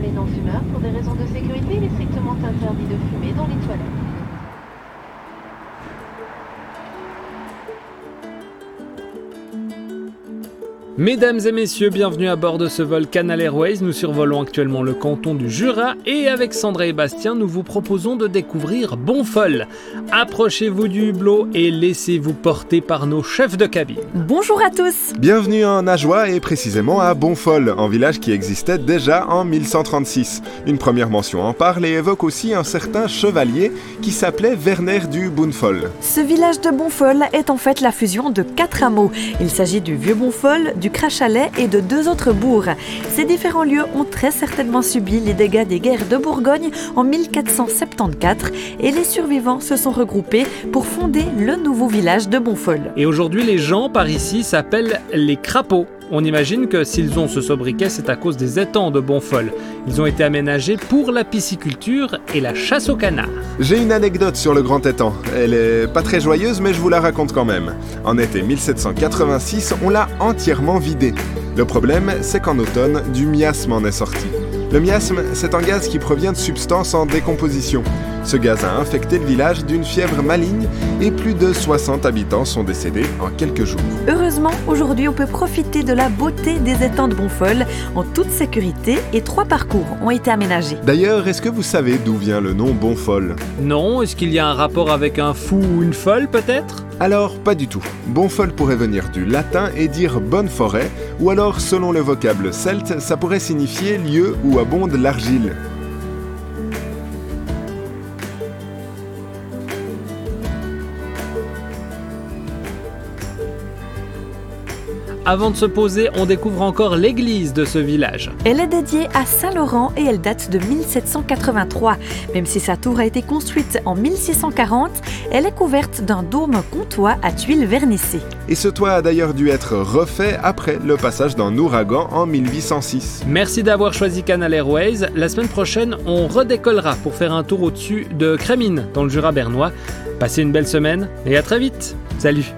et non-fumeurs. Pour des raisons de sécurité, il est strictement interdit de fumer dans les toilettes. Mesdames et messieurs, bienvenue à bord de ce vol Canal Airways. Nous survolons actuellement le canton du Jura et avec Sandra et Bastien, nous vous proposons de découvrir Bonfol. Approchez-vous du hublot et laissez-vous porter par nos chefs de cabine. Bonjour à tous Bienvenue en Ajoie et précisément à Bonfol, un village qui existait déjà en 1136. Une première mention en parle et évoque aussi un certain chevalier qui s'appelait Werner du Bonfol. Ce village de Bonfol est en fait la fusion de quatre hameaux. Il s'agit du Vieux Bonfol, du Crachalet et de deux autres bourgs. Ces différents lieux ont très certainement subi les dégâts des guerres de Bourgogne en 1474 et les survivants se sont regroupés pour fonder le nouveau village de Bonfol. Et aujourd'hui, les gens par ici s'appellent les crapauds. On imagine que s'ils ont ce sobriquet, c'est à cause des étangs de Bonfol. Ils ont été aménagés pour la pisciculture et la chasse au canard. J'ai une anecdote sur le grand étang. Elle est pas très joyeuse, mais je vous la raconte quand même. En été 1786, on l'a entièrement vidé. Le problème, c'est qu'en automne, du miasme en est sorti. Le miasme, c'est un gaz qui provient de substances en décomposition. Ce gaz a infecté le village d'une fièvre maligne et plus de 60 habitants sont décédés en quelques jours. Heureusement, aujourd'hui, on peut profiter de la beauté des étangs de Bonfol en toute sécurité et trois parcours ont été aménagés. D'ailleurs, est-ce que vous savez d'où vient le nom Bonfol? Non, est-ce qu'il y a un rapport avec un fou ou une folle peut-être? Alors, pas du tout. Bonfol pourrait venir du latin et dire bonne forêt, ou alors, selon le vocable celte, ça pourrait signifier lieu où abonde l'argile. Avant de se poser, on découvre encore l'église de ce village. Elle est dédiée à Saint-Laurent et elle date de 1783. Même si sa tour a été construite en 1640, elle est couverte d'un dôme comtois à tuiles vernissées. Et ce toit a d'ailleurs dû être refait après le passage d'un ouragan en 1806. Merci d'avoir choisi Canal Airways. La semaine prochaine, on redécollera pour faire un tour au-dessus de Crémine, dans le Jura bernois. Passez une belle semaine et à très vite. Salut